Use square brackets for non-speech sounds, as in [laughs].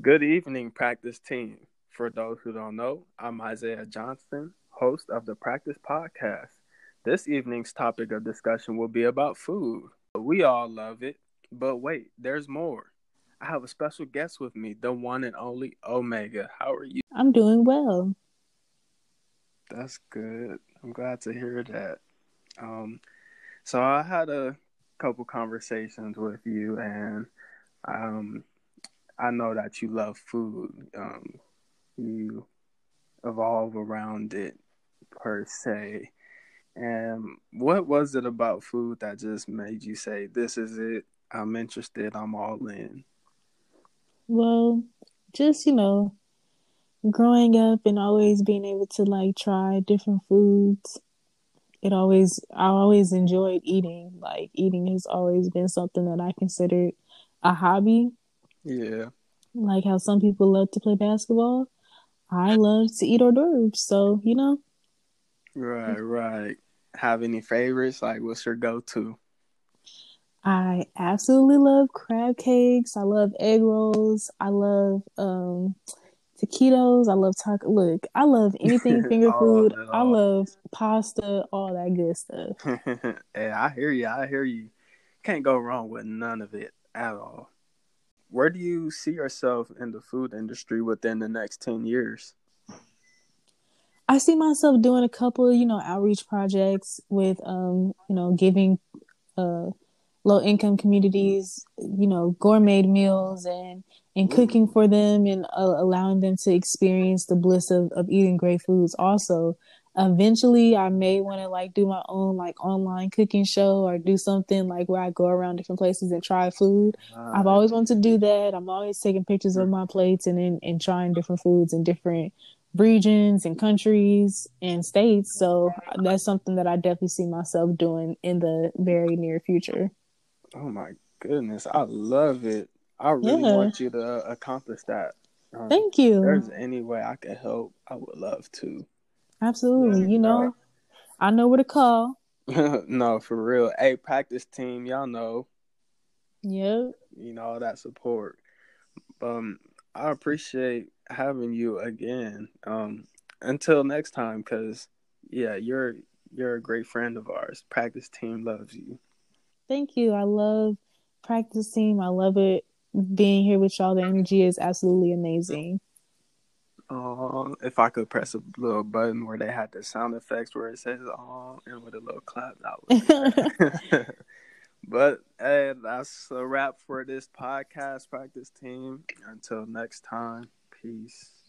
Good evening, practice team. For those who don't know, I'm Isaiah Johnston, host of the Practice Podcast. This evening's topic of discussion will be about food. We all love it, but wait, there's more. I have a special guest with me, the one and only Omega. How are you? I'm doing well. That's good. I'm glad to hear that. Um, so I had a couple conversations with you, and um, I know that you love food. Um, you evolve around it per se. And what was it about food that just made you say, "This is it. I'm interested. I'm all in." Well, just you know, growing up and always being able to like try different foods. It always, I always enjoyed eating. Like eating has always been something that I considered a hobby. Yeah. Like how some people love to play basketball. I love to eat hors d'oeuvres. So, you know. Right, right. Have any favorites? Like, what's your go to? I absolutely love crab cakes. I love egg rolls. I love um taquitos. I love taco. Look, I love anything [laughs] finger food. I love pasta, all that good stuff. [laughs] hey, I hear you. I hear you. Can't go wrong with none of it at all where do you see yourself in the food industry within the next 10 years? I see myself doing a couple, you know, outreach projects with, um, you know, giving uh, low income communities, you know, gourmet meals and and cooking for them and uh, allowing them to experience the bliss of, of eating great foods. Also, eventually I may want to like do my own like online cooking show or do something like where I go around different places and try food. I've always wanted to do that. I'm always taking pictures of my plates and and, and trying different foods in different regions and countries and states. So that's something that I definitely see myself doing in the very near future. Oh my goodness, I love it. I really yeah. want you to accomplish that. Um, Thank you. If there's any way I could help, I would love to. Absolutely. You know, I know where to call. [laughs] no, for real. Hey, practice team, y'all know. Yep. You know, all that support. Um, I appreciate having you again. Um, until next time, cause yeah, you're you're a great friend of ours. Practice team loves you. Thank you. I love practice team. I love it. Being here with y'all, the energy is absolutely amazing. Um, if I could press a little button where they had the sound effects where it says "um" and with a little clap, that was. [laughs] [laughs] but hey, that's a wrap for this podcast practice team. Until next time, peace.